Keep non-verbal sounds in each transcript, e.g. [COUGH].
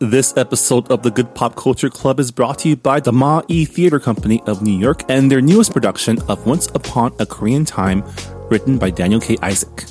This episode of the Good Pop Culture Club is brought to you by the Ma E Theater Company of New York and their newest production of Once Upon a Korean Time, written by Daniel K. Isaac.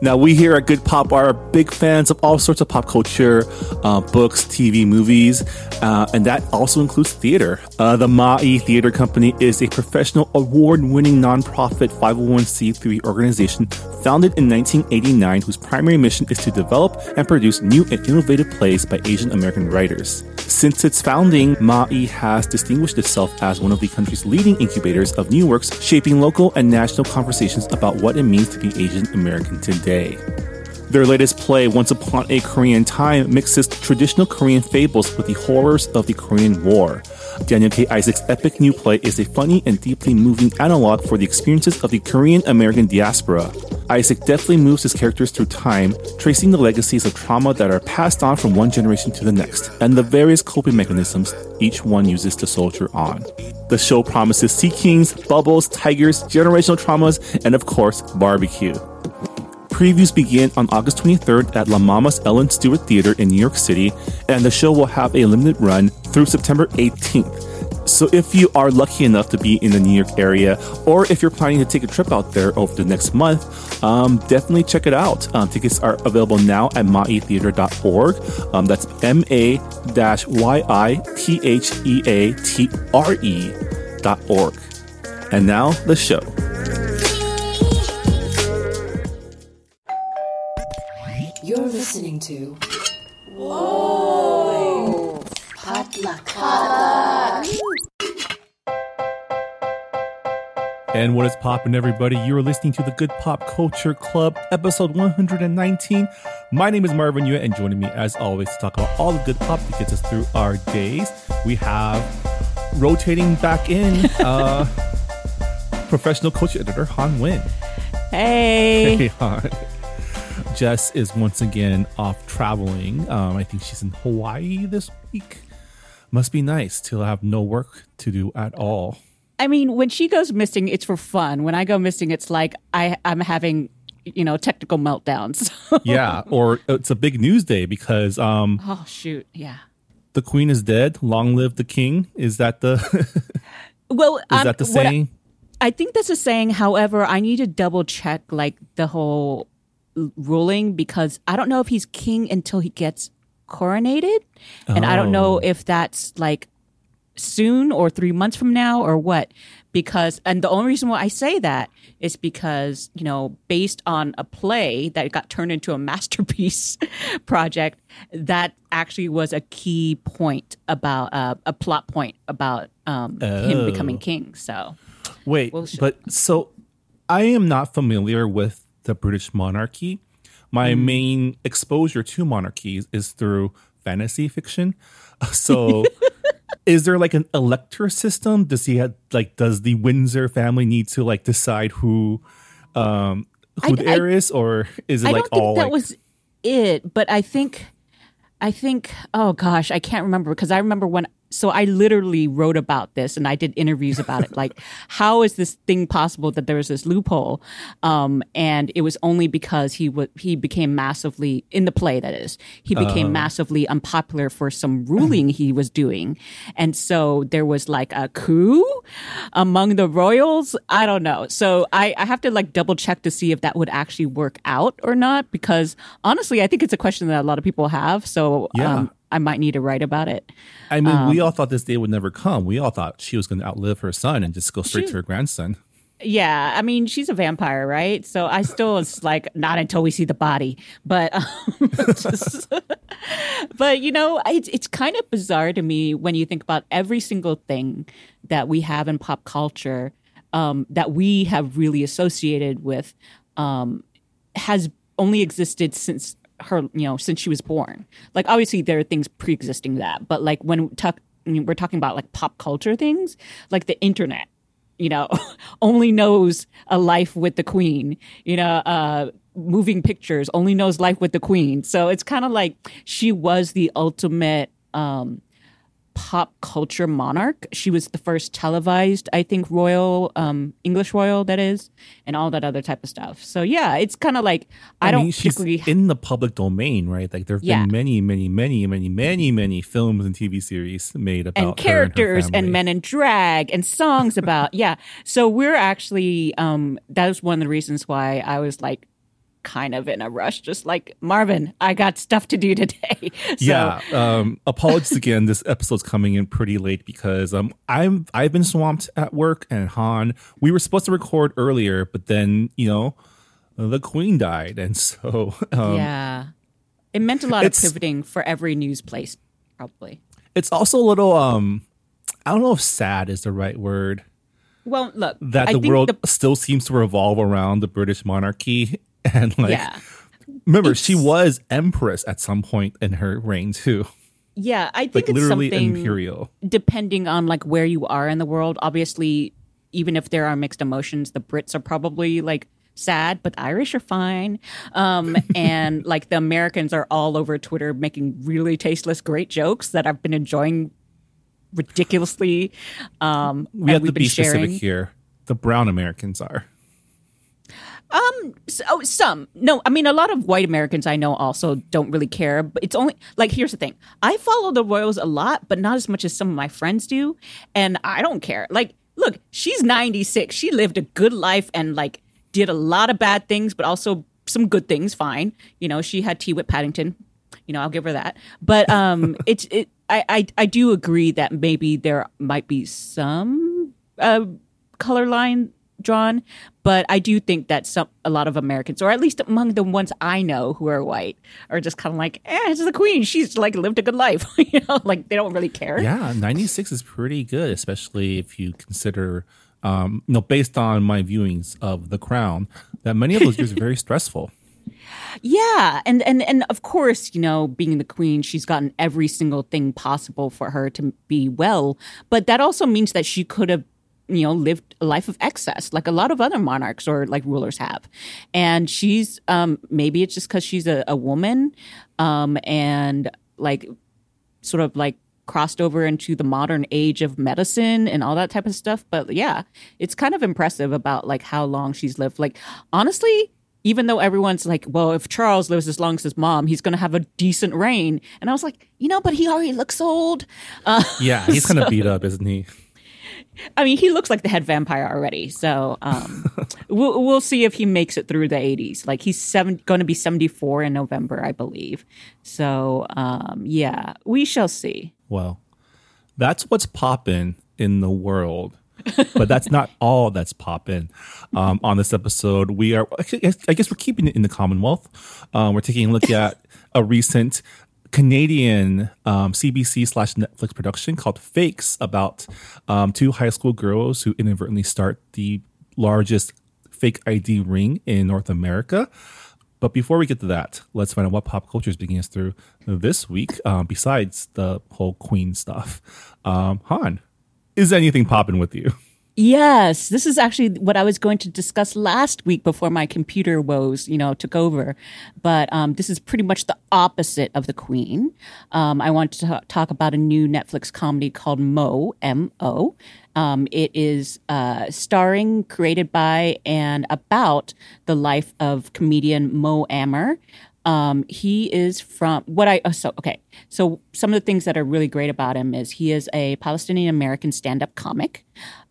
Now, we here at Good Pop are big fans of all sorts of pop culture, uh, books, TV, movies, uh, and that also includes theater. Uh, the Ma-Yi Theater Company is a professional award winning nonprofit 501c3 organization founded in 1989 whose primary mission is to develop and produce new and innovative plays by Asian American writers. Since its founding, Ma-Yi has distinguished itself as one of the country's leading incubators of new works, shaping local and national conversations about what it means to be Asian American today. Their latest play, Once Upon a Korean Time, mixes traditional Korean fables with the horrors of the Korean War. Daniel K. Isaac's epic new play is a funny and deeply moving analog for the experiences of the Korean American diaspora. Isaac deftly moves his characters through time, tracing the legacies of trauma that are passed on from one generation to the next, and the various coping mechanisms each one uses to soldier on. The show promises sea kings, bubbles, tigers, generational traumas, and of course, barbecue. Previews begin on August 23rd at La Mama's Ellen Stewart Theater in New York City, and the show will have a limited run through September 18th. So if you are lucky enough to be in the New York area, or if you're planning to take a trip out there over the next month, um, definitely check it out. Um, tickets are available now at maitheater.org. Um, that's M A Y I T H E A T R E dot org. And now the show. Listening to Whoa! Potluck. And what is poppin', everybody? You're listening to the Good Pop Culture Club, episode 119. My name is Marvin Yueh, and joining me, as always, to talk about all the good pop that gets us through our days, we have rotating back in [LAUGHS] uh, professional culture editor Hanh Nguyen. Hey. Hey, Han. Jess is once again off traveling. Um, I think she's in Hawaii this week. Must be nice to have no work to do at all. I mean, when she goes missing, it's for fun. When I go missing, it's like I, I'm having, you know, technical meltdowns. [LAUGHS] yeah, or it's a big news day because um oh shoot, yeah. The queen is dead. Long live the king. Is that the [LAUGHS] Well, [LAUGHS] is um, that the what I- saying? I think that's a saying. However, I need to double check like the whole ruling because I don't know if he's king until he gets coronated, and I don't know Oh. if that's like soon or three months from now or what. Because and the only reason why I say that is because you know based on a play that got turned into a [LAUGHS] masterpiece project that actually was a key point about uh, a plot point about um, him Oh. becoming king. So. Wait, Well, sh- but so I am not familiar with the British monarchy. My Mm. main exposure to monarchies is through fantasy fiction. [LAUGHS] So [LAUGHS] is there like an elector system? Does he have like does the Windsor family need to like decide who um who I- the I- heir is or is it I like don't think all that like was it, but I think, I think, oh gosh, I can't remember because I remember when. So I literally wrote about this and I did interviews about it. Like, [LAUGHS] how is this thing possible that there was this loophole? Um, and it was only because he would he became massively in the play. That is, he became massively unpopular for some ruling he was doing, and so there was like a coup among the royals. I don't know. So I, I have to like double check to see if that would actually work out or not. Because honestly, I think it's a question that a lot of people have. So Yeah. um, I might need to write about it. I mean, um, we all thought this day would never come. We all thought she was going to outlive her son and just go straight She- to her grandson. Yeah, I mean, she's a vampire, right? So I still it's [LAUGHS] like not until we see the body, but um, [LAUGHS] just- [LAUGHS] but you know, it's it's kind of bizarre to me when you think about every single thing that we have in pop culture um, that we have really associated with um, has only existed since her, you know, since she was born. Like obviously there are things pre-existing that, but like when we're talking about like pop culture things, like the internet you know, [LAUGHS] only knows a life with the queen, you know, uh, moving pictures only knows life with the queen. So it's kind of like she was the ultimate, um, pop culture monarch. She was the first televised, I think, royal, um, English royal, that is, and all that other type of stuff. So yeah, it's kind of like I, I don't mean, she's particularly. in the public domain, right? Like there have Yeah. been many, many, many, many, many, many films and TV series made about and characters her and, men in drag and songs about yeah so we're actually um that was one of the reasons why i was like kind of in a rush just like marvin i got stuff to do today [LAUGHS] so yeah. Um, apologies again. This episode's coming in pretty late because um, I'm I've been swamped at work, and Han. We were supposed to record earlier, but then you know, the Queen died, and [LAUGHS] so um, yeah it meant a lot of pivoting for every news place probably it's also a little um, I don't know if sad is the right word. well look That I the world the- still seems to revolve around the British monarchy, [LAUGHS] and like yeah remember she was empress at some point in her reign too, yeah i think like it's literally something imperial. depending on like where you are in the world obviously even if there are mixed emotions the brits are probably like sad but the irish are fine um [LAUGHS] and like the americans are all over twitter making really tasteless great jokes that i've been enjoying ridiculously um We have to be specific here. The brown Americans are. So, oh, some. No, I mean, a lot of white Americans I know also don't really care. But it's only like, here's the thing I follow the Royals a lot, but not as much as some of my friends do. And I don't care. Like, look, she's 96. She lived a good life and like did a lot of bad things, but also some good things. Fine. You know, she had tea with Paddington. You know, I'll give her that. But um, [LAUGHS] it's, it, I, I, I do agree that maybe there might be some uh, color line drawn, but I do think that some a lot of Americans, or at least among the ones I know who are white, are just kind of like, eh, it's the queen. She's like lived a good life, [LAUGHS] you know, like they don't really care. Yeah, 96 is pretty good, especially if you consider, um, you know, based on my viewings of The Crown, that many of those years are very [LAUGHS] stressful. Yeah, and and and of course, you know, being the queen, she's gotten every single thing possible for her to be well, but that also means that she could have you know lived a life of excess like a lot of other monarchs or like rulers have. And she's um maybe it's just because she's a, a woman um and like sort of like crossed over into the modern age of medicine and all that type of stuff. But yeah it's kind of impressive about like how long she's lived. Like honestly even though everyone's like well if charles lives as long as his mom he's going to have a decent reign. And i was like you know but he already looks old. Uh, Yeah, he's kind [LAUGHS] of beat up, isn't he? I mean he looks like the head vampire already so um, [LAUGHS] we'll, we'll see if he makes it through the 80s like he's seven, going to be 74 in november i believe so um, yeah we shall see Well, that's what's popping in the world. but that's [LAUGHS] not all that's popping um, on this episode. We are, actually, I guess, we're keeping it in the Commonwealth. Um, we're taking a look [LAUGHS] at a recent Canadian um, CBC slash Netflix production called Fakes about um, two high school girls who inadvertently start the largest fake ID ring in North America. But before we get to that, let's find out what pop culture is bringing us through this week, um, besides the whole Queen stuff. Um, Han, is anything popping with you? Yes, this is actually what I was going to discuss last week before my computer woes, you know, took over. But um, this is pretty much the opposite of the Queen. Um, I want to ta- talk about a new Netflix comedy called Mo M O. Um, it is uh, starring, created by, and about the life of comedian Mo Amer. Um, he is from what I uh, so okay. So some of the things that are really great about him is he is a Palestinian American stand-up comic.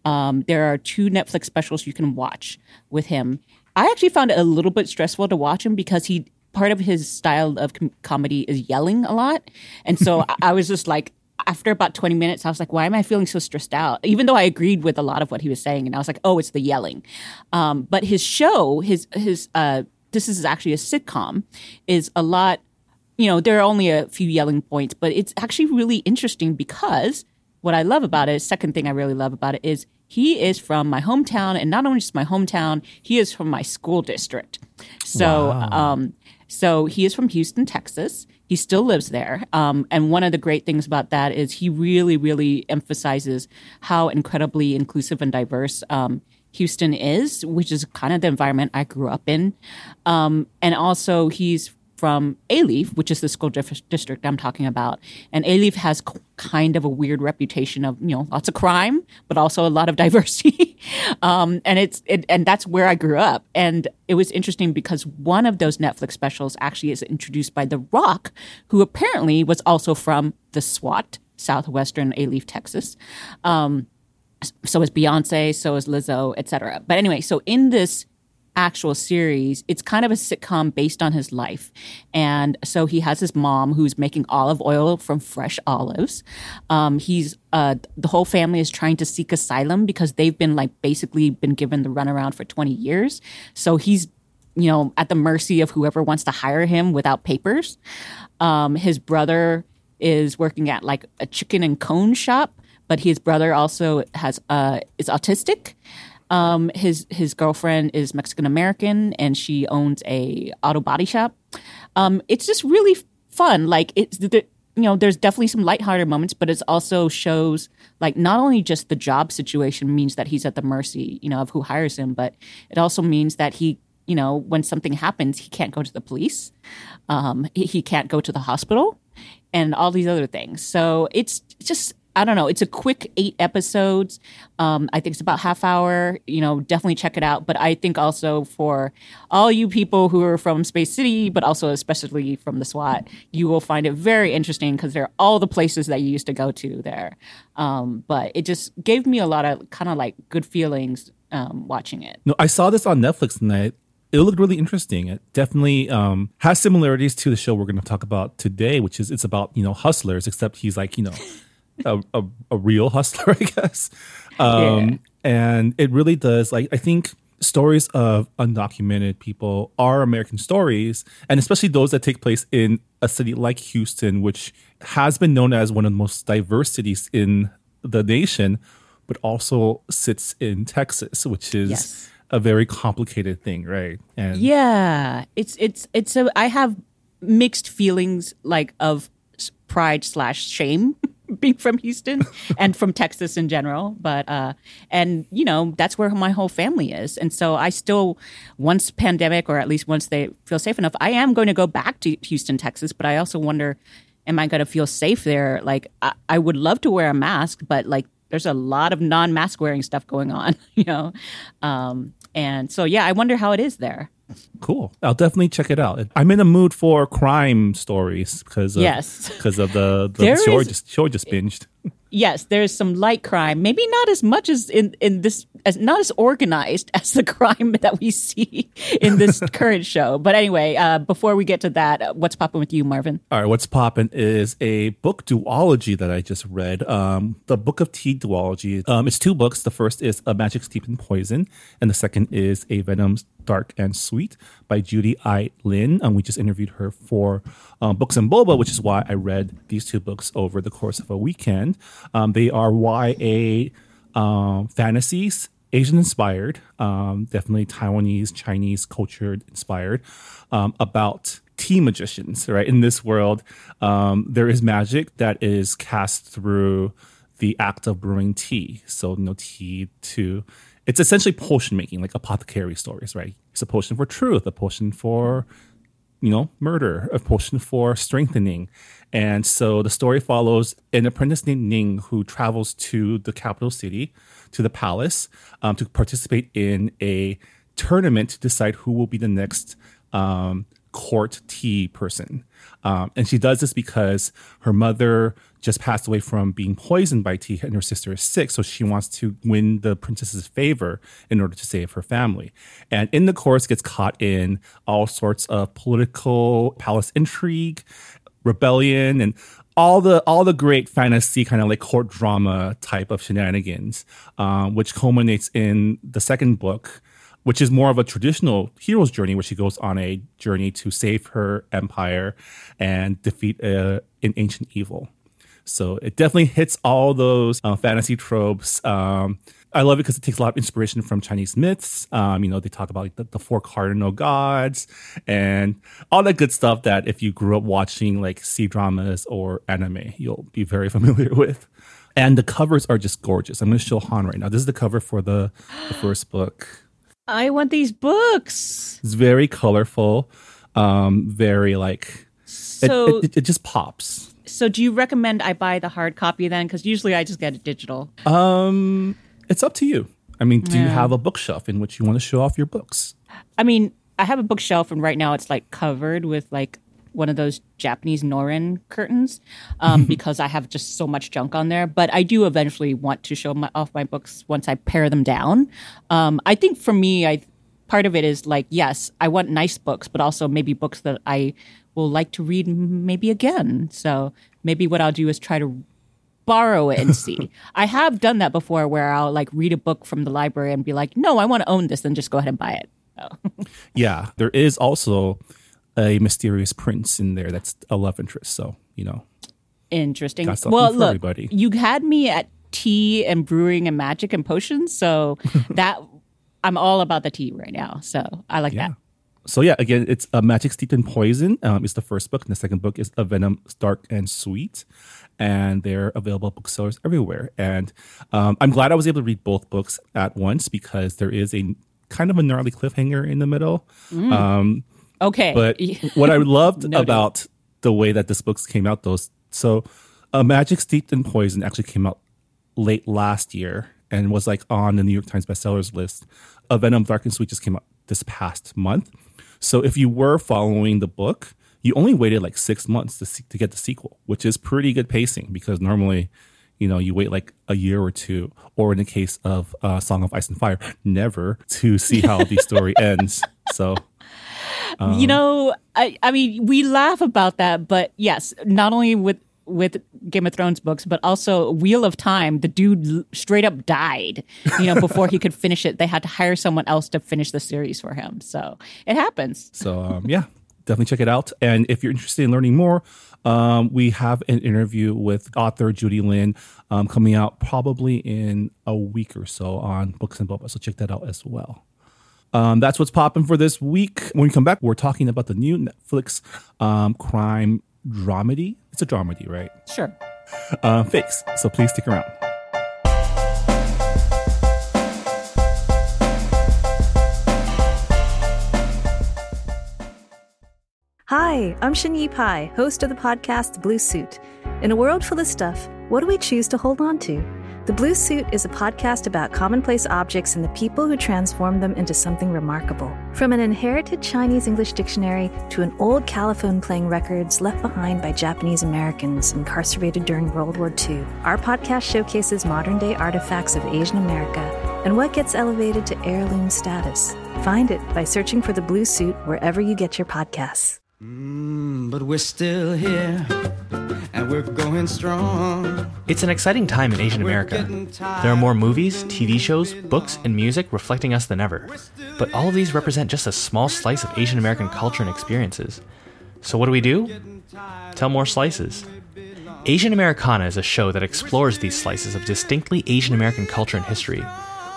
Um, there are two Netflix specials you can watch with him. I actually found it a little bit stressful to watch him because he part of his style of com- comedy is yelling a lot, and so [LAUGHS] I, I was just like. After about 20 minutes, I was like, why am I feeling so stressed out? Even though I agreed with a lot of what he was saying. And I was like, oh, it's the yelling. Um, but his show, his, his, uh, this is actually a sitcom, is a lot you know, there are only a few yelling points, but it's actually really interesting because what I love about it, second thing I really love about it is he is from my hometown, and not only just my hometown, he is from my school district. So, um, so he is from Houston, Texas. He still lives there. Um, and one of the great things about that is he really, really emphasizes how incredibly inclusive and diverse um, Houston is, which is kind of the environment I grew up in. Um, and also, he's from Alief, which is the school district I'm talking about. And Alief has c- kind of a weird reputation of you know lots of crime, but also a lot of [LAUGHS] diversity. um, and it's it, and that's where I grew up. And it was interesting because one of those Netflix specials actually is introduced by The Rock, who apparently was also from the SWAT, Southwestern Alief, Texas. Um, so is Beyonce, so is Lizzo, etc. But anyway, so in this actual series, it's kind of a sitcom based on his life. And so he has his mom who's making olive oil from fresh olives. Um, he's uh, the whole family is trying to seek asylum because they've been like basically been given the runaround for 20 years. So he's you know at the mercy of whoever wants to hire him without papers. Um, his brother is working at like a chicken and cone shop, but his brother also has uh, is autistic. Um, his his girlfriend is Mexican American, and she owns a auto body shop. Um, it's just really fun. Like it's the, you know, there's definitely some lighthearted moments, but it also shows like not only just the job situation means that he's at the mercy, you know, of who hires him, but it also means that he, you know, when something happens, he can't go to the police, um, he, he can't go to the hospital, and all these other things. So it's just I don't know. It's a quick eight episodes. Um, I think it's about half hour. You know, definitely check it out. But I think also for all you people who are from Space City, but also especially from the SWAT, you will find it very interesting because there are all the places that you used to go to there. Um, but it just gave me a lot of kind of like good feelings um, watching it. No, I saw this on Netflix I, it looked really interesting. It definitely um, has similarities to the show we're going to talk about today, which is it's about you know hustlers, except he's like you know a, a, a real hustler, [LAUGHS] I guess. Um, Yeah. And it really does. Like, I think stories of undocumented people are American stories, and especially those that take place in a city like Houston, which has been known as one of the most diverse cities in the nation, but also sits in Texas, which is Yes. a very complicated thing, right? And Yeah, it's it's it's a. I have mixed feelings like of pride slash shame [LAUGHS] [LAUGHS] being from Houston and from Texas in general. But uh, and you know that's where my whole family is, and so I still once pandemic or at least once they feel safe enough, I am going to go back to Houston, Texas. But I also wonder, am I going to feel safe there? Like I, I would love to wear a mask, but like there's a lot of non-mask wearing stuff going on, [LAUGHS] you know. Um, and so yeah, I wonder how it is there. Cool. I'll definitely check it out. I'm in a mood for crime stories because of, Yes. because of the, [LAUGHS] the show, is- just, show just binged. yes, there's some light crime. Maybe not as much as in in this as not as organized [LAUGHS] as the crime that we see in this [LAUGHS] current show. But anyway, uh, before we get to that, uh, what's popping with you, Marvin? All right, what's popping is a book duology that I just read. Um, the Book of Tea duology. Um, it's two books. The first is A Magic Steeped in Poison, and the second is A Venom's Dark and Sweet by Judy I. Lin. Um, we just interviewed her for um, Books and Boba, which is why I read these two books over the course of a weekend. Um, they are YA um, fantasies, Asian inspired, um, definitely Taiwanese, Chinese culture inspired, um, about tea magicians, right? In this world, there is magic that is cast through the act of brewing tea. So, no tea to, it's essentially potion making, like apothecary stories, right? It's a potion for truth, a potion for you know, murder, a potion for strengthening. And so the story follows an apprentice named Ning who travels to the capital city, to the palace, um, to participate in a tournament to decide who will be the next um, court tea person. Um, and she does this because her mother just passed away from being poisoned by tea and her sister is sick. So she wants to win the princess's favor in order to save her family. And in the course gets caught in all sorts of political palace intrigue, rebellion, and all the all the great fantasy kind of like court drama type of shenanigans, um, which culminates in the second book, which is more of a traditional hero's journey, where she goes on a journey to save her empire and defeat uh, an ancient evil. So it definitely hits all those uh, fantasy tropes. Um, I love it because it takes a lot of inspiration from Chinese myths. Um, you know, they talk about like, the, the four cardinal gods and all that good stuff that if you grew up watching like C dramas or anime, you'll be very [LAUGHS] familiar with. And the covers are just gorgeous. I'm going to show Han right now. This is the cover for the, the [GASPS] first book. I want these books. It's very colorful. Um, very like So, it, it, it just pops. So do you recommend I buy the hard copy then? Because usually I just get it digital. Um, it's up to you. I mean, do you have a bookshelf in which you want to show off your books? I mean, I have a bookshelf, and right now it's like covered with like one of those Japanese noren curtains um, [LAUGHS] because I have just so much junk on there. But I do eventually want to show my, off my books once I pare them down. Um, I think for me, I part of it is like yes, I want nice books, but also maybe books that I will like to read maybe again. So maybe what I'll do is try to borrow it and see. [LAUGHS] I have done that before where I'll like read a book from the library and be like, no, I want to own this, then just go ahead and buy it. [LAUGHS] Yeah, there is also a mysterious prince in there that's a love interest. So you know, Interesting. Well, look, everybody. you had me at tea and brewing and magic and potions, so [LAUGHS] that I'm all about the tea right now. So I like yeah. that. So yeah, again, it's a magic steeped in poison. Um, is the first book, and the second book is a venom dark and sweet, and they're available at booksellers everywhere. And um, I'm glad I was able to read both books at once because there is a kind of a gnarly cliffhanger in the middle. Um, Okay, But [LAUGHS] what I loved about the way that this books came out, those so a Magic Steeped in Poison actually came out late last year and was like on the New York Times bestsellers list. A Venom Dark and Sweet just came out this past month. So if you were following the book, you only waited like six months to see, to get the sequel, which is pretty good pacing because normally, you know, you wait like a year or two, or in the case of uh, Song of Ice and Fire, never to see how the story [LAUGHS] ends. So Um, you know, I, I mean, we laugh about that, but yes, not only with with Game of Thrones books, but also Wheel of Time. The dude straight up died, you know, before he could [LAUGHS] finish it. They had to hire someone else to finish the series for him. So it happens. So um, yeah, definitely check it out. And if you're interested in learning more, um, we have an interview with author Judy Lin um, coming out probably in a week or so on Books and Boba. So check that out as well. Um, that's what's popping for this week. When we come back, we're talking about the new Netflix um, crime dramedy. It's a dramedy, right? Sure. Uh, fakes. So please stick around. Hi, I'm Shinyi Pai, host of the podcast Blue Suit. In a world full of stuff, what do we choose to hold on to? The Blue Suit is a podcast about commonplace objects and the people who transform them into something remarkable. From an inherited Chinese English dictionary to an old calophone playing records left behind by Japanese Americans incarcerated during World War II, our podcast showcases modern day artifacts of Asian America and what gets elevated to heirloom status. Find it by searching for The Blue Suit wherever you get your podcasts. Mm, but we're still here, and we're going strong. It's an exciting time in Asian America. There are more movies, TV shows, books, and music reflecting us than ever. But all of these represent just a small slice of Asian American culture and experiences. So, what do we do? Tell more slices. Asian Americana is a show that explores these slices of distinctly Asian American culture and history.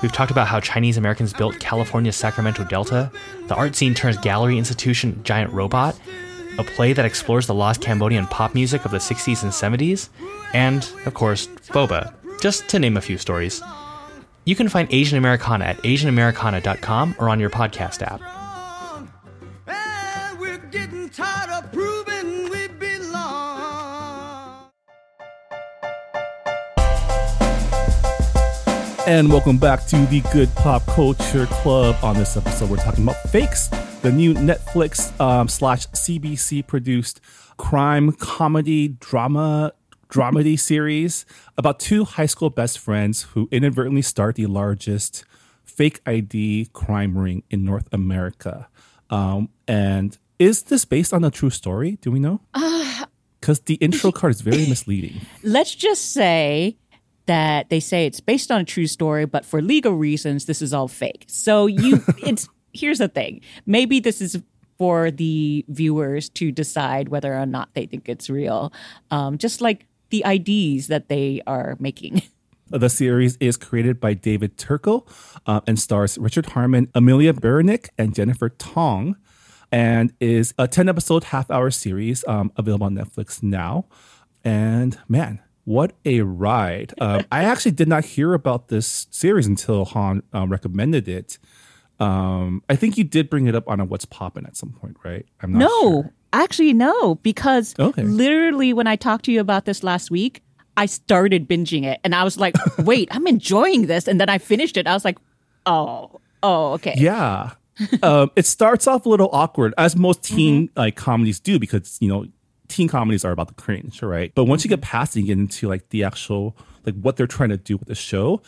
We've talked about how Chinese Americans built California's Sacramento Delta, the art scene turns gallery institution Giant Robot, a play that explores the lost Cambodian pop music of the 60s and 70s, and, of course, Boba, just to name a few stories. You can find Asian Americana at AsianAmericana.com or on your podcast app. And welcome back to the Good Pop Culture Club. On this episode, we're talking about Fakes, the new Netflix um, slash CBC produced crime comedy drama dramedy series about two high school best friends who inadvertently start the largest fake ID crime ring in North America. Um, and is this based on a true story? Do we know? Because the intro card is very [LAUGHS] misleading. Let's just say that they say it's based on a true story, but for legal reasons, this is all fake. So you, [LAUGHS] it's here's the thing. Maybe this is for the viewers to decide whether or not they think it's real. Um, just like the IDs that they are making. [LAUGHS] The series is created by David Turco uh, and stars Richard Harmon, Emilia Baranac, and Jennifer Tong, and is a 10 episode half hour series um, available on Netflix now. And man, what a ride! Um, I actually did not hear about this series until Han um, recommended it. Um, I think you did bring it up on a What's Poppin' at some point, right? I'm not no, sure. actually, no, because Okay. literally when I talked to you about this last week, I started binging it and I was like, [LAUGHS] wait, I'm enjoying this. And then I finished it. I was like, oh, oh, okay. Yeah. um, it starts off a little awkward, as most teen Mm-hmm. like comedies do, because you know, teen comedies are about the cringe, right? But once you get past it and get into like the actual like what they're trying to do with the show,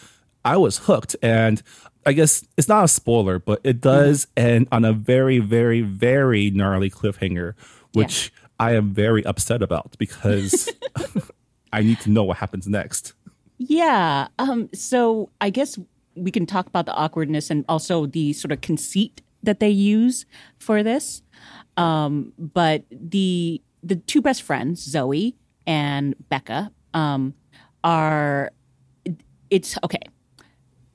I was hooked. And I guess it's not a spoiler, but it does end on a very, very, very gnarly cliffhanger, which I am very upset about because [LAUGHS] [LAUGHS] I need to know what happens next. Yeah. Um, so I guess we can talk about the awkwardness and also the sort of conceit that they use for this. Um, but the the two best friends, Zoe and Becca, um, are it's okay.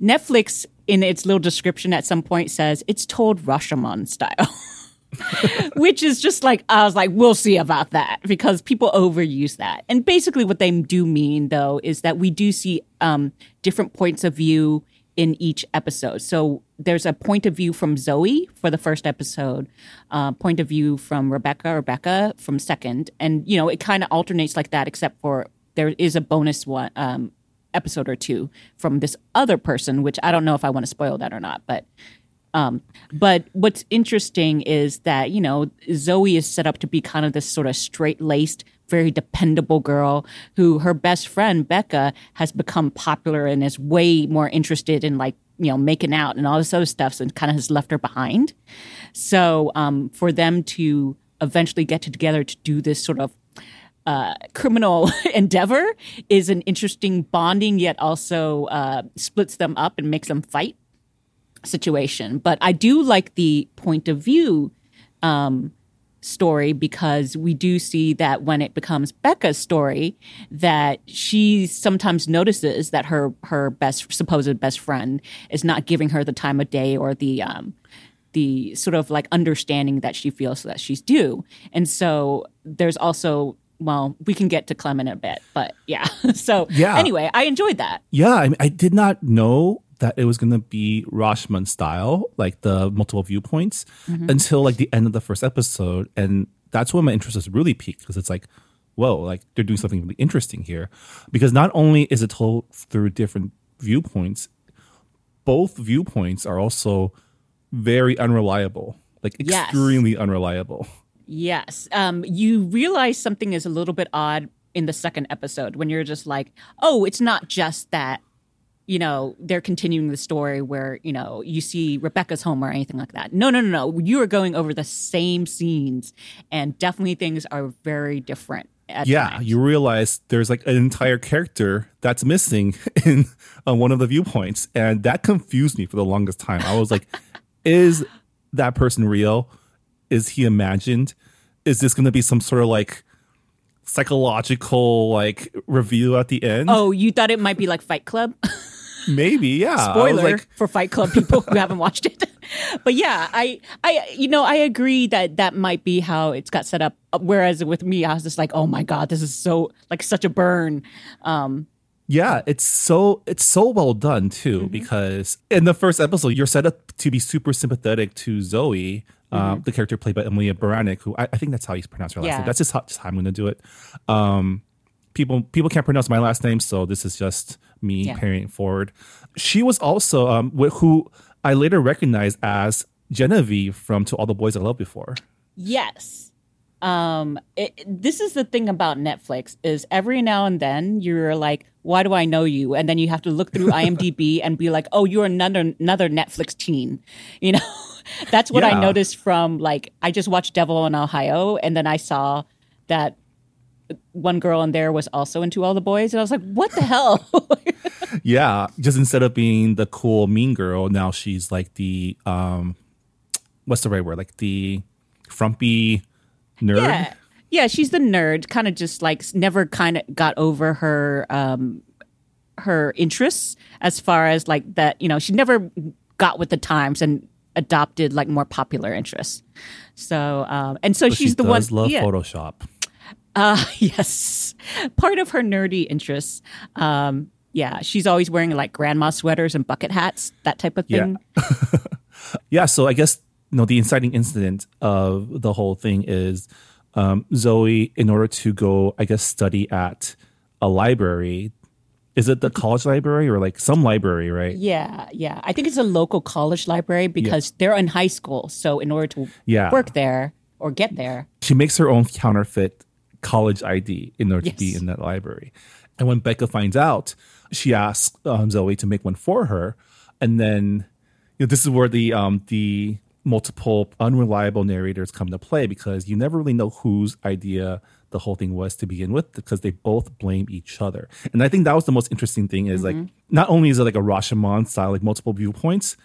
Netflix in its little description at some point says it's told Rashomon style. [LAUGHS] Which is just like I was like, we'll see about that because people overuse that. And basically, what they do mean though is that we do see um, different points of view in each episode. So there's a point of view from Zoe for the first episode, uh, point of view from Rebecca, Rebecca from second, and you know it kind of alternates like that, except for there is a bonus one um, episode or two from this other person, which I don't know if I want to spoil that or not, but um, but what's interesting is that, you know, Zoe is set up to be kind of this sort of straight laced, very dependable girl who her best friend, Becca, has become popular and is way more interested in like, you know, making out and all this other stuff and kind of has left her behind. So um, for them to eventually get together to do this sort of uh, criminal [LAUGHS] endeavor is an interesting bonding, yet also uh, splits them up and makes them fight situation. But I do like the point of view um, story because we do see that when it becomes Becca's story, that she sometimes notices that her her best supposed best friend is not giving her the time of day or the um, the sort of like understanding that she feels that she's due. And so there's also well, we can get to Clem in a bit, but yeah. [LAUGHS] so Yeah. anyway, I enjoyed that. Yeah, I, I did not know that it was going to be Rashomon style, like the multiple viewpoints, until like the end of the first episode, and that's when my interest was really peaked because it's like, whoa, like they're doing something really interesting here, because not only is it told through different viewpoints, both viewpoints are also very unreliable, like Yes. extremely unreliable. Yes. Um, you realize something is a little bit odd in the second episode when you're just like, oh, it's not just that, you know, they're continuing the story where, you know, you see Rebecca's home or anything like that. No, no, no, no. You are going over the same scenes and definitely things are very different. At yeah, times. you realize there's like an entire character that's missing [LAUGHS] in on one of the viewpoints, and that confused me for the longest time. I was like, [LAUGHS] "Is that person real? Is he imagined? Is this going to be some sort of like psychological like reveal at the end? Oh, you thought it might be like Fight Club? [LAUGHS] maybe. Yeah. Spoiler like, for Fight Club people who haven't watched it. [LAUGHS] but yeah, I, I, you know, I agree that that might be how it's got set up. Whereas with me, I was just like, oh my god, this is so like such a burn. Um, Yeah, it's so it's so well done too Mm-hmm. because in the first episode you're set up to be super sympathetic to Zoe, um, the character played by Emilia Baranac, who I, I think that's how you pronounce her last Mm-hmm. Yeah. name. That's just how, just how I'm going to do it. Um, people people can't pronounce my last name, so this is just me Yeah. carrying it forward. She was also um, wh- who I later recognized as Genevieve from To All the Boys I Loved Before. yes. Um, it, this is the thing about Netflix is every now and then you're like, why do I know you? And then you have to look through [LAUGHS] IMDb and be like, oh, you're another another Netflix teen. [LAUGHS] You know, that's what I noticed from like I just watched Devil in Ohio, and then I saw that one girl in there was also into all the boys, and I was like, what the hell? [LAUGHS] Yeah, just instead of being the cool mean girl, now she's like the um, what's the right word? Like the frumpy nerd. Yeah. Yeah, she's the nerd, kind of just like never kind of got over her um her interests as far as like that, you know, she never got with the times and adopted like more popular interests. So um and so But she's she the one love yeah. Photoshop. Uh [LAUGHS] yes. Part of her nerdy interests. Um Yeah, she's always wearing like grandma sweaters and bucket hats, that type of thing. Yeah, [LAUGHS] yeah so I guess you know the inciting incident of the whole thing is um, Zoe, in order to go, I guess, study at a library. Is it the college library or like some library, right? Yeah, yeah. I think it's a local college library because they're in high school. So in order to Yeah. work there or get there, She makes her own counterfeit college ID in order to be in that library. And when Becca finds out, she asks um, Zoe to make one for her, and then you know this is where the um, the multiple unreliable narrators come to play because you never really know whose idea the whole thing was to begin with because they both blame each other. And I think that was the most interesting thing is like not only is it like a Rashomon style like multiple viewpoints,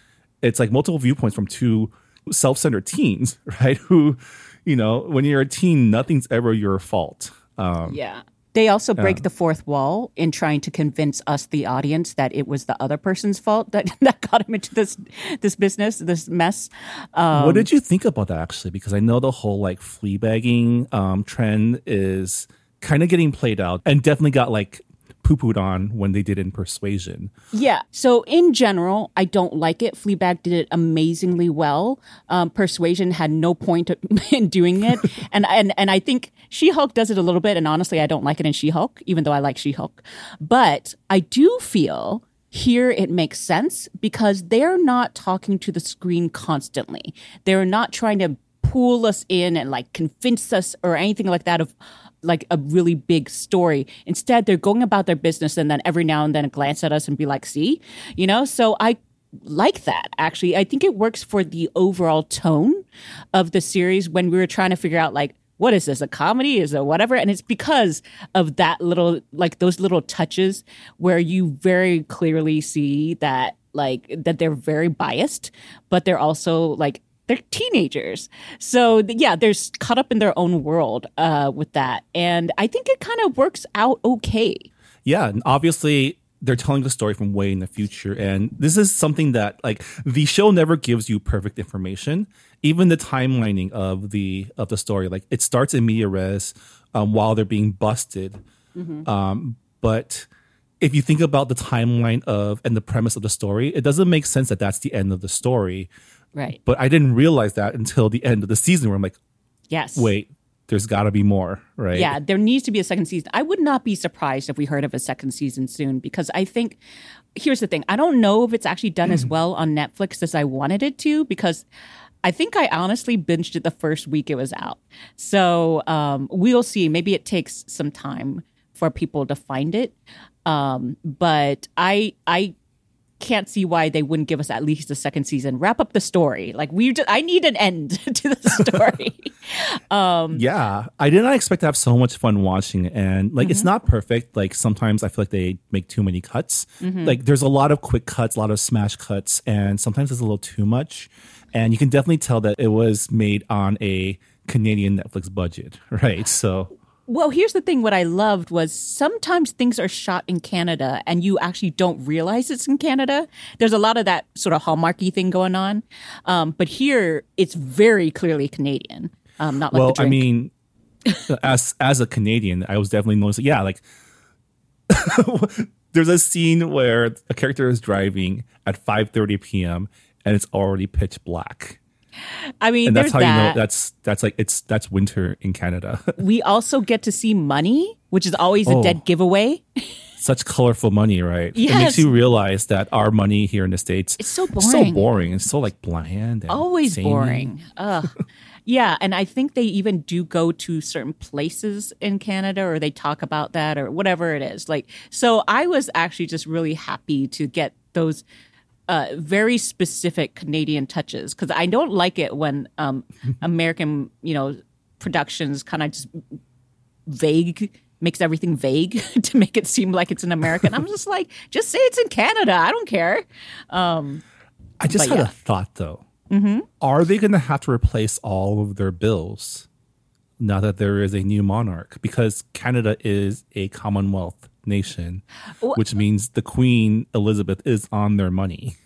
it's like multiple viewpoints from two self-centered teens, [LAUGHS] right? Who, you know, when you're a teen, nothing's ever your fault. Um, yeah. They also break the fourth wall in trying to convince us, the audience, that it was the other person's fault that, [LAUGHS] that got him into this this business, this mess. Um, what did you think about that actually? Because I know the whole like flea bagging um, trend is kind of getting played out and definitely got like poo pooed on when they did in Persuasion. Yeah. So in general, I don't like it. Fleabag did it amazingly well. Um, Persuasion had no point [LAUGHS] in doing it, [LAUGHS] and and and I think She Hulk does it a little bit. And honestly, I don't like it in She Hulk, even though I like She Hulk. But I do feel here it makes sense because they're not talking to the screen constantly. They're not trying to pull us in and like convince us or anything like that of like a really big story. Instead, they're going about their business and then every now and then glance at us and be like, see, you know? So I like that actually. I think it works for the overall tone of the series when we were trying to figure out like, what is this, a comedy? Is it whatever? And it's because of that little, like those little touches where you very clearly see that, like, that they're very biased, but they're also like they're teenagers. So yeah, they're caught up in their own world uh, with that, and I think it kind of works out okay. Yeah, and obviously they're telling the story from way in the future, and this is something that like the show never gives you perfect information. Even the timelining of the of the story, like it starts in media res um, while they're being busted, um, but if you think about the timeline of and the premise of the story, it doesn't make sense that that's the end of the story. Right. But I didn't realize that until the end of the season, where I'm like, Yes. wait, there's got to be more, right? Yeah, there needs to be a second season. I would not be surprised if we heard of a second season soon because I think here's the thing. I don't know if it's actually done as well on Netflix as I wanted it to because I think I honestly binged it the first week it was out. So um, we'll see. Maybe it takes some time for people to find it. Um, but I I can't see why they wouldn't give us at least a second season. Wrap up the story. Like we, just, I need an end [LAUGHS] to the story. [LAUGHS] um, Yeah, I did not expect to have so much fun watching it. And like, it's not perfect. Like, sometimes I feel like they make too many cuts. Like, there's a lot of quick cuts, a lot of smash cuts, and sometimes it's a little too much. And you can definitely tell that it was made on a Canadian Netflix budget, [LAUGHS] right? So, Well, here's the thing. What I loved was sometimes things are shot in Canada and you actually don't realize it's in Canada. There's a lot of that sort of hallmarky thing going on. Um, but here, it's very clearly Canadian. Um, not like well, I mean, [LAUGHS] as as a Canadian, I was definitely noticing. Yeah, like [LAUGHS] there's a scene where a character is driving at 5:30 p.m. and it's already pitch black. I mean, and that's how you know that's that's like it's that's winter in Canada. [LAUGHS] we also get to see money, which is always a Oh. dead giveaway. [LAUGHS] Such colorful money, right? It makes you realize that our money here in the states It's so is so boring. boring. It's so like bland. And always samey. boring. Ugh. [LAUGHS] yeah, and I think they even do go to certain places in Canada, or they talk about that, or whatever it is. Like, so I was actually just really happy to get those uh, very specific Canadian touches because I don't like it when um, [LAUGHS] American, you know, productions kind of just vague makes everything vague [LAUGHS] to make it seem like it's in America. And I'm just like, just say it's in Canada. I don't care. Um, I just had yeah. a thought though. Mm-hmm. Are they going to have to replace all of their bills now that there is a new monarch? Because Canada is a Commonwealth nation, which means the Queen Elizabeth is on their money.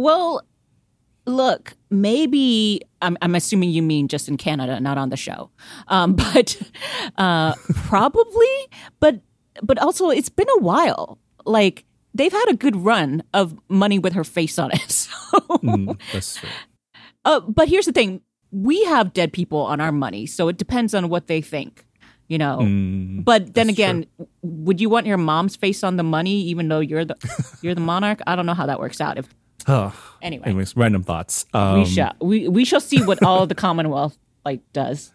Well, look, maybe I'm, I'm assuming you mean just in Canada, not on the show, um, [LAUGHS] but uh, probably. But but also, it's been a while. Like they've had a good run of money with her face on it. [LAUGHS] So, Mm, that's true. uh, but here's the thing: we have dead people on our money, so it depends on what they think. You know, Mm, but then again, would you want your mom's face on the money, even though you're the you're the monarch? I don't know how that works out. If anyway, anyways, random thoughts. Um, we shall we we shall see what all the Commonwealth like does.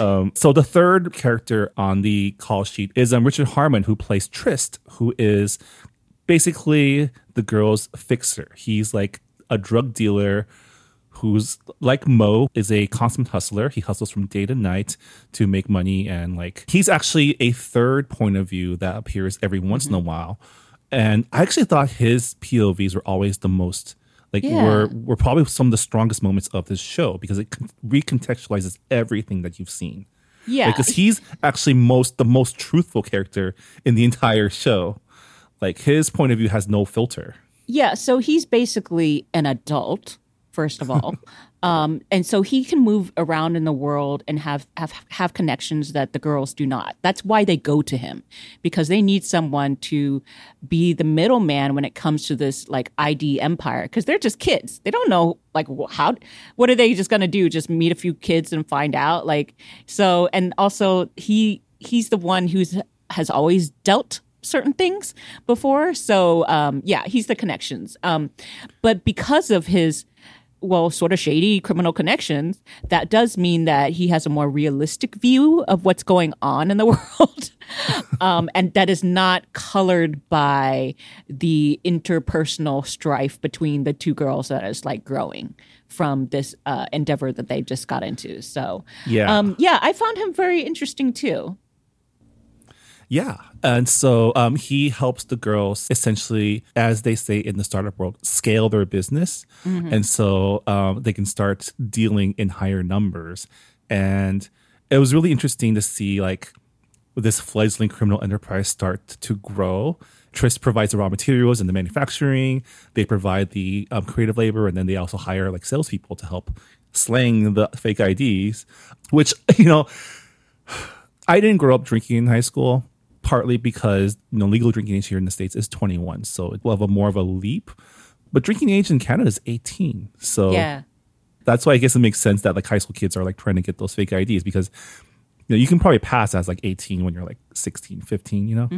Um, so the third character on the call sheet is um, Richard Harmon, who plays Trist, who is basically the girl's fixer. He's like a drug dealer who's like Mo is a constant hustler. He hustles from day to night to make money and like he's actually a third point of view that appears every once in a while. And I actually thought his POVs were always the most like Yeah. were were probably some of the strongest moments of this show because it recontextualizes everything that you've seen Yeah, because he's actually most the most truthful character in the entire show. Like his point of view has no filter. Yeah, so he's basically an adult, first of all. [LAUGHS] um, and so he can move around in the world and have, have have connections that the girls do not. That's why they go to him because they need someone to be the middleman when it comes to this like ID empire because they're just kids. They don't know like how what are they just going to do? Just meet a few kids and find out like so and also he he's the one who's has always dealt certain things before. So um, yeah, he's the connections. Um, but because of his well, sort of shady criminal connections, that does mean that he has a more realistic view of what's going on in the [LAUGHS] world. um, and that is not colored by the interpersonal strife between the two girls that is like growing from this uh, endeavor that they just got into. So, Yeah. um, yeah, I found him very interesting too. Yeah. And so um, he helps the girls essentially, as they say in the startup world, scale their business. And so um, they can start dealing in higher numbers. And it was really interesting to see like this fledgling criminal enterprise start to grow. Trist provides the raw materials and the manufacturing. They provide the um, creative labor, and then they also hire like salespeople to help slang the fake IDs. Which [LAUGHS] you know, [SIGHS] I didn't grow up drinking in high school, partly because you know legal drinking age here in the states is 21, so it will have a more of a leap. But drinking age in Canada is 18, so Yeah. that's why I guess it makes sense that like high school kids are like trying to get those fake IDs because you know you can probably pass as like 18 when you're like 16, 15, you know.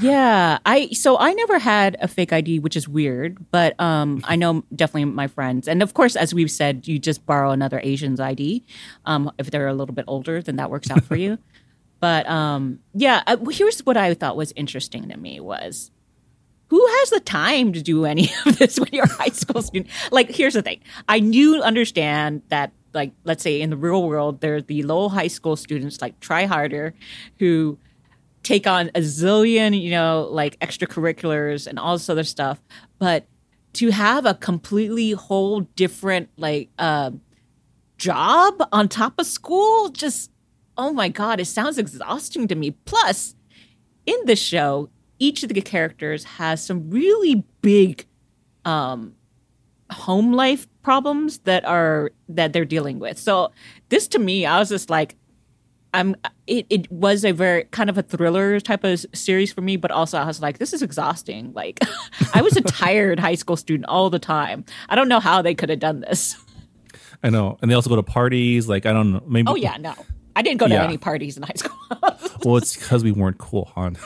Yeah, I so I never had a fake ID, which is weird, but um, I know definitely my friends, and of course, as we've said, you just borrow another Asian's ID. Um, if they're a little bit older, then that works out for you. [LAUGHS] But um, yeah, uh, here's what I thought was interesting to me was who has the time to do any [LAUGHS] of this when you're a high school student? Like, here's the thing: I do understand that, like, let's say in the real world, there are the low high school students like try harder, who take on a zillion, you know, like extracurriculars and all this other stuff. But to have a completely whole different like uh, job on top of school, just oh my god, it sounds exhausting to me. Plus, in the show, each of the characters has some really big um, home life problems that are that they're dealing with. So this to me, I was just like, I'm. It, it was a very kind of a thriller type of series for me, but also I was like, this is exhausting. Like, [LAUGHS] I was a tired high school student all the time. I don't know how they could have done this. I know, and they also go to parties. Like I don't know, maybe. Oh yeah, no, I didn't go to Yeah. any parties in high school. [LAUGHS] Well, it's because we weren't cool, hon.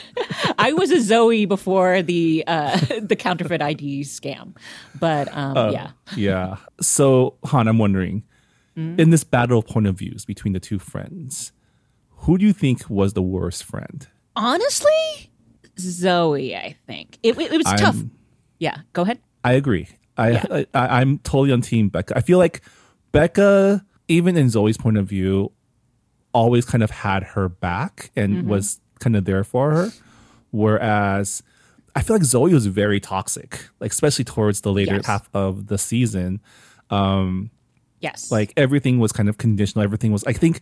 [LAUGHS] I was a Zoe before the uh, [LAUGHS] the counterfeit ID scam, but um, yeah. Yeah. So, Hanh, I'm wondering, in this battle of point of views between the two friends, who do you think was the worst friend? Honestly, Zoe, I think it, it, it was I'm- tough. Yeah, go ahead. I agree. I, Yeah. I I I'm totally on team Becca. I feel like Becca, even in Zoe's point of view, always kind of had her back and Mm-hmm. was kind of there for her. Whereas I feel like Zoe was very toxic, like especially towards the later Yes. half of the season. Um, Yes, Like everything was kind of conditional. Everything was. I think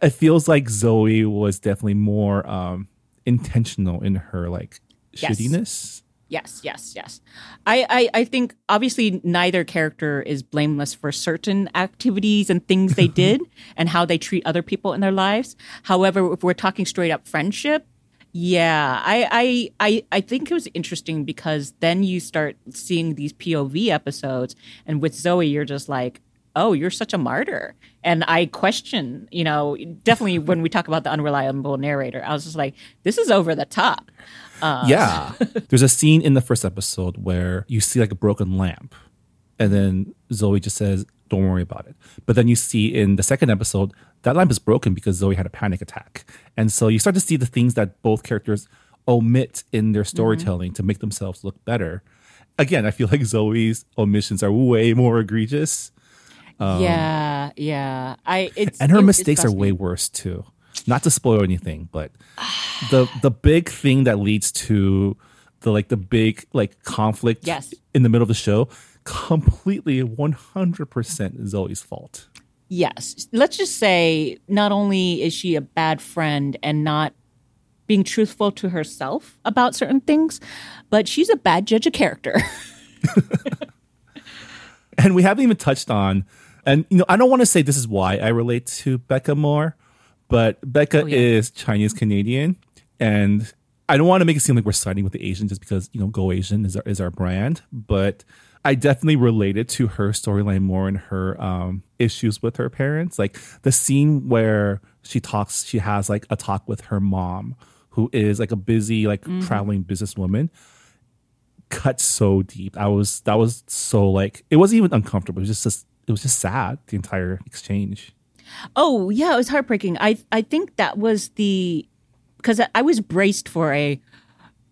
it feels like Zoe was definitely more um intentional in her like Yes. shittiness. Yes, yes, yes. I, I, I think obviously neither character is blameless for certain activities and things they [LAUGHS] did and how they treat other people in their lives. However, if we're talking straight up friendship, Yeah, I, I I I think it was interesting because then you start seeing these POV episodes, and with Zoe, you're just like, oh, you're such a martyr. And I question, you know, definitely when we talk about the unreliable narrator, I was just like, this is over the top. Uh, yeah, [LAUGHS] there's a scene in the first episode where you see like a broken lamp, and then Zoe just says, "Don't worry about it." But then you see in the second episode that lamp is broken because Zoe had a panic attack. And so you start to see the things that both characters omit in their storytelling mm-hmm. to make themselves look better. Again, I feel like Zoe's omissions are way more egregious. Um, yeah, yeah. I and her mistakes are way worse too. Not to spoil anything, but the the big thing that leads to the like the big like conflict yes. in the middle of the show completely 100% Zoe's fault yes, let's just say not only is she a bad friend and not being truthful to herself about certain things, but she's a bad judge of character. [LAUGHS] and we haven't even touched on, and you know, I don't want to say this is why I relate to Becca more, but Becca oh, yeah. is Chinese Canadian, and I don't want to make it seem like we're siding with the Asians just because you know Go Asian is our is our brand, but I definitely related to her storyline more and her um, issues with her parents. Like the scene where she talks, she has like a talk with her mom, who is like a busy, like mm-hmm. traveling businesswoman. Cut so deep. I was that was so like it wasn't even uncomfortable. It was just, just it was just sad the entire exchange. Oh yeah, it was heartbreaking. I I think that was the because I was braced for a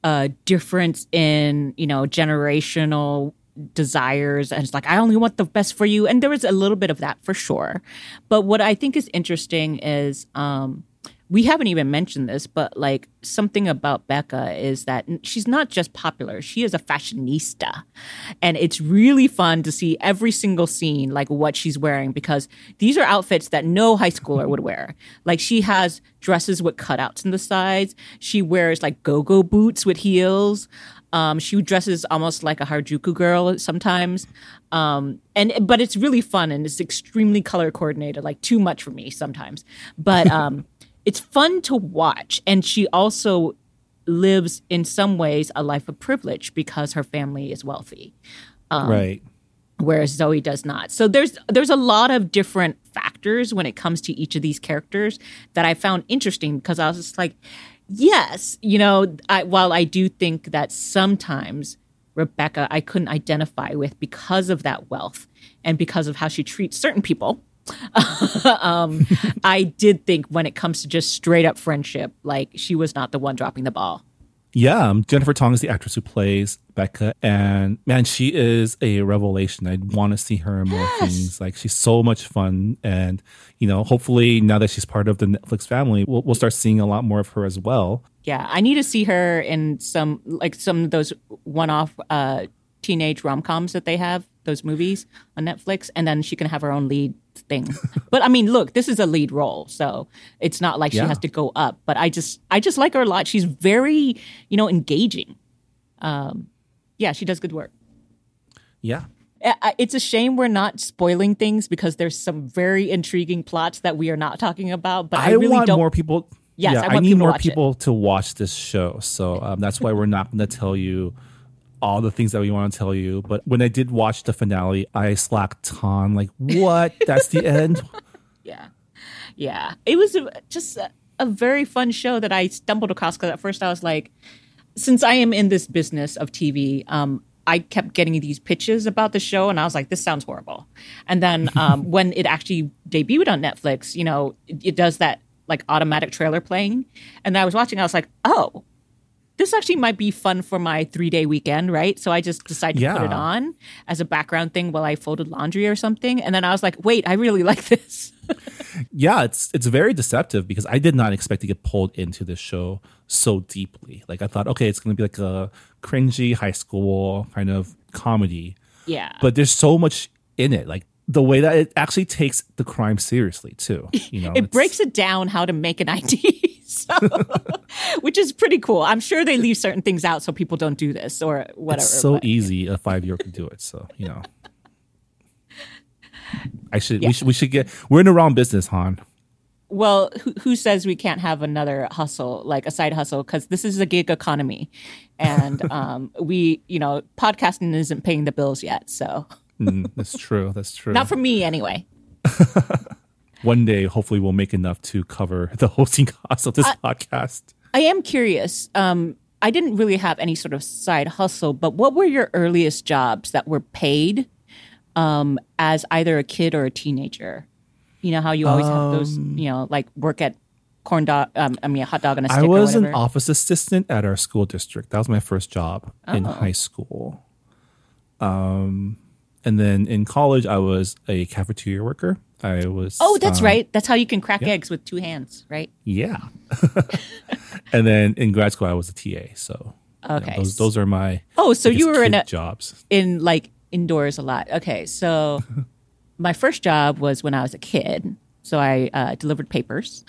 a difference in you know generational desires. And it's like i only want the best for you. And there was a little bit of that for sure. But what i think is interesting is um we haven't even mentioned this, but like something about Becca is that she's not just popular, she is a fashionista. And it's really fun to see every single scene, like what she's wearing, because these are outfits that no high schooler would wear. Like she has dresses with cutouts in the sides, she wears like go go boots with heels. Um, she dresses almost like a Harajuku girl sometimes, um, and but it's really fun and it's extremely color coordinated. Like too much for me sometimes, but um, [LAUGHS] it's fun to watch. And she also lives in some ways a life of privilege because her family is wealthy, um, right? Whereas Zoe does not. So there's there's a lot of different factors when it comes to each of these characters that I found interesting because I was just like yes, you know, I, while I do think that sometimes Rebecca I couldn't identify with because of that wealth and because of how she treats certain people. [LAUGHS] um, I did think when it comes to just straight up friendship, like she was not the one dropping the ball. Yeah, um, Jennifer Tong is the actress who plays Becca, and man, she is a revelation. I want to see her in more yes. things. Like she's so much fun, and you know, hopefully now that she's part of the Netflix family, we'll, we'll start seeing a lot more of her as well. Yeah, I need to see her in some like some of those one-off uh, teenage rom-coms that they have, those movies on Netflix, and then she can have her own lead thing. but I mean, look, this is a lead role, so it's not like she has to go up. But I just, I just like her a lot. She's very, you know, engaging. Um, yeah, she does good work. Yeah. It's a shame we're not spoiling things because there's some very intriguing plots that we are not talking about. But I, I really want don't... more people. Yes, yeah, I, I need people more people to watch this show. So um, that's why we're not going to tell you all the things that we want to tell you. But when I did watch the finale, I slacked on like, what? That's the [LAUGHS] end? Yeah. Yeah. It was just a, a very fun show that I stumbled across because at first I was like, since I am in this business of TV, um, I kept getting these pitches about the show, and I was like, "This sounds horrible." And then [LAUGHS] um, when it actually debuted on Netflix, you know, it, it, does that like automatic trailer playing, and I was watching. I was like, "Oh, this actually might be fun for my three day weekend, right? So I just decided to yeah. put it on as a background thing while I folded laundry or something. And then I was like, wait, I really [LAUGHS] like this. yeah, it's it's very deceptive because I did not expect to get pulled into this show so deeply. Like I thought, okay, it's gonna be like a cringy high school kind of comedy. Yeah. But there's so much in it. Like the way that it actually takes the crime seriously too. You know, it breaks it down how to make an [LAUGHS] ID, so, [LAUGHS] which is pretty cool. I'm sure they leave certain things out so people don't do this or whatever. It's so but, easy. A five year old could do it. So you know, [LAUGHS] I should, yeah. we should we should get. We're in the wrong business, Hanh. well, who, who says we can't have another hustle, like a side hustle? Because this is a gig economy, and [LAUGHS] um, we, you know, podcasting isn't paying the bills yet. So Mm, that's true. That's true. not for me anyway. One day, hopefully, we'll make enough to cover [LAUGHS] the hosting costs of this podcast. I am curious. Um, I didn't really have any sort of side hustle, but what were your earliest jobs that were paid um, as either a kid or a teenager? You know how you always have those, you know, like work at corn dog. Um, I mean, a hot dog on a stick. I was an office assistant at our school district. That was my first job in Oh. high school. Um, and then in college, I was a cafeteria worker. I was. Oh, that's um, right. That's how you can crack eggs with two hands, right? Yeah. [LAUGHS] and then in grad school, I was a TA. So you know, Okay. those those are my. Oh, so you were in a jobs. in like indoors a lot. Okay, so [LAUGHS] my first job was when I was a kid. So I uh, delivered papers.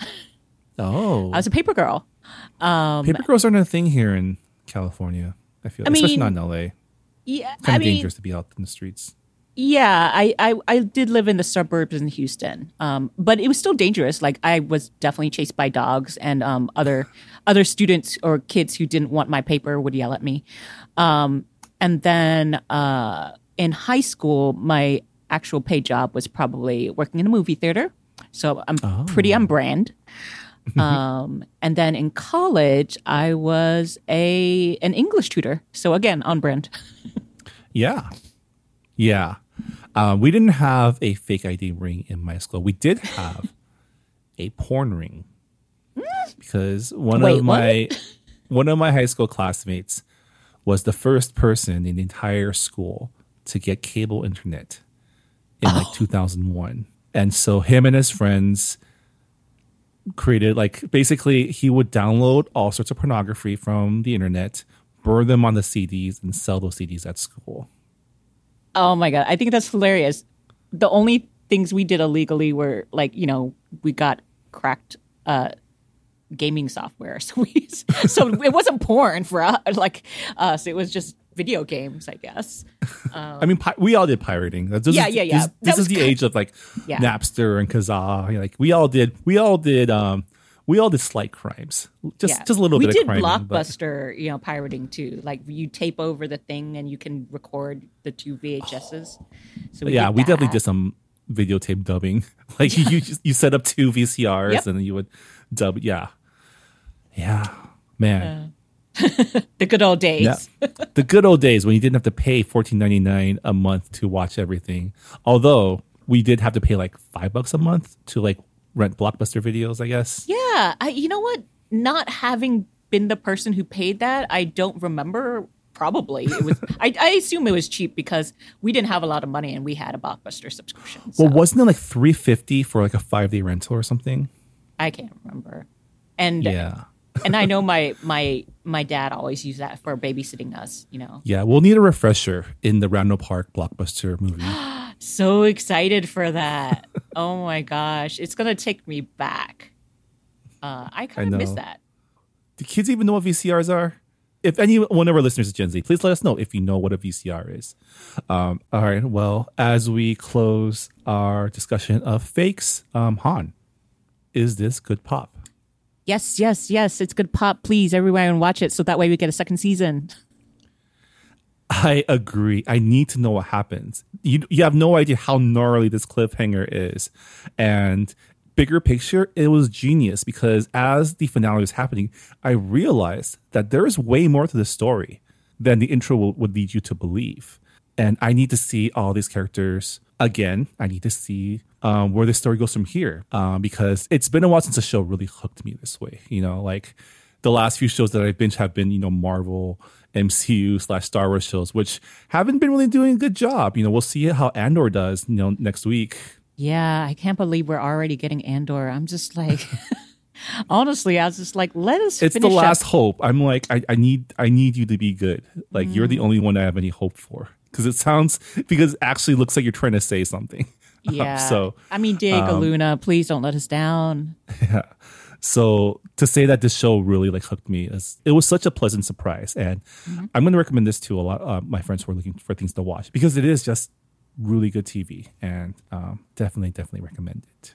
Oh, I was a paper girl. paper girls aren't a thing here in California. I feel, I especially mean, not in LA. Yeah, Kind I of mean, dangerous to be out in the streets. Yeah, I, I, I did live in the suburbs in Houston, um, but it was still dangerous. Like I was definitely chased by dogs, and um, other other students or kids who didn't want my paper would yell at me. Um, and then uh, in high school, my actual paid job was probably working in a movie theater, so I'm pretty on brand. [LAUGHS] um, and then in college, I was a an English tutor, so again on brand. [LAUGHS] Yeah. Yeah. Um, we didn't have a fake ID ring in my school. We did have a porn ring because one Wait, of my [LAUGHS] one of my high school classmates was the first person in the entire school to get cable internet in like 2001. And so him and his friends created like basically he would download all sorts of pornography from the internet, burn them on the CDs and sell those CDs at school. Oh my god, I think that's hilarious. The only things we did illegally were like, you know, we got cracked uh gaming software. [LAUGHS] So we so it wasn't porn for us, like us. It was just video games, I guess. I mean, pi- we all did pirating. This Yeah, is, yeah, yeah. This, this is the age of like Yeah. Napster and Kazaa. Like we all did. We all did. Um, we all did slight crimes. Just yeah. just a little we bit did of crime. Blockbuster, you know, pirating too. Like you tape over the thing and you can record the two VHSs. Oh. So we yeah, we definitely did some videotape dubbing. [LAUGHS] Like you, you, just- you set up two VCRs Yep. and then you would dub. Yeah, yeah, man. [LAUGHS] the good old days. Yeah. the good old days when you didn't have to pay fourteen ninety nine a month to watch everything. Although we did have to pay like five bucks a month to like rent blockbuster videos, I guess. Yeah, I, you know what? Not having been the person who paid that, I don't remember. Probably it was. [LAUGHS] I, I assume it was cheap because we didn't have a lot of money and we had a blockbuster subscription. So Well, wasn't it like three fifty for like a five day rental or something? I can't remember. And Yeah. [LAUGHS] and I know my [LAUGHS] my my dad always used that for babysitting us. You know, Yeah, we'll need a refresher in the Randall Park blockbuster movie. [GASPS] [GASPS] [GASPS] so excited for that. [LAUGHS] oh my gosh, it's gonna take me back. Uh, I kind of miss that. Do kids even know what VCRs are? If any one of our listeners is Gen Z, please let us know if you know what a VCR is. Um, all right. Well, as we close our discussion of fakes, um, Hanh, is this good pop? Yes, yes, yes. It's good pop. Please, everyone, watch it so that way we get a second season. [LAUGHS] I agree. I need to know what happens. You you have no idea how gnarly this cliffhanger is, and bigger picture, it was genius because as the finale was happening, I realized that there is way more to the story than the intro will, would lead you to believe, and I need to see all these characters again. I need to see um, where the story goes from here um, because it's been a while since a show really hooked me this way. You know, like the last few shows that I've have been, you know, Marvel, MCU slash Star Wars shows, which haven't been really doing a good job. You know, we'll see how Andor does, you know, next week. Yeah, I can't believe we're already getting Andor. I'm just like, [LAUGHS] honestly, I was just like, let us. It's the finish up- last hope. I'm like, I, I need, I need you to be good. Like you're the only one I have any hope for because it sounds because it actually looks like you're trying to say something. Um, [LAUGHS] Yeah. so I mean, Diego Luna, please don't let us down. [LAUGHS] So to say that this show really like hooked me is it was such a pleasant surprise, and I'm going to recommend this to a lot of my friends who are looking for things to watch because it is just really good TV, and um, definitely definitely recommend it.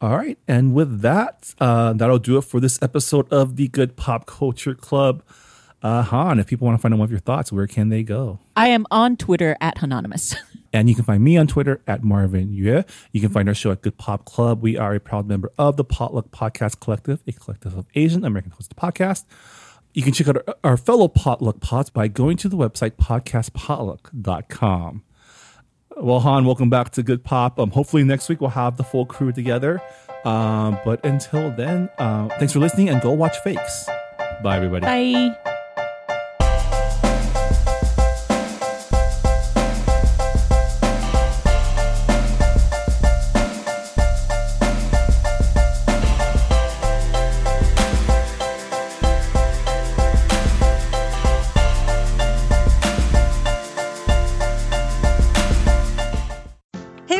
All right. And with that, uh, that'll do it for this episode of the Good Pop Culture Club. Uh, Hanh, if people want to find out more of your thoughts, where can they go? I am on Twitter at Anonymous. [LAUGHS] And you can find me on Twitter at Marvin Yueh. You can find our show at Good Pop Club. We are a proud member of the Potluck Podcast Collective, a collective of Asian American hosted podcasts. You can check out our, our fellow Potluck pods by going to the website podcastpotluck.com. Well, Hanh, welcome back to Good Pop. Um, hopefully next week we'll have the full crew together. Um, but until then, uh, thanks for listening and go watch Fakes. Bye, everybody. Bye.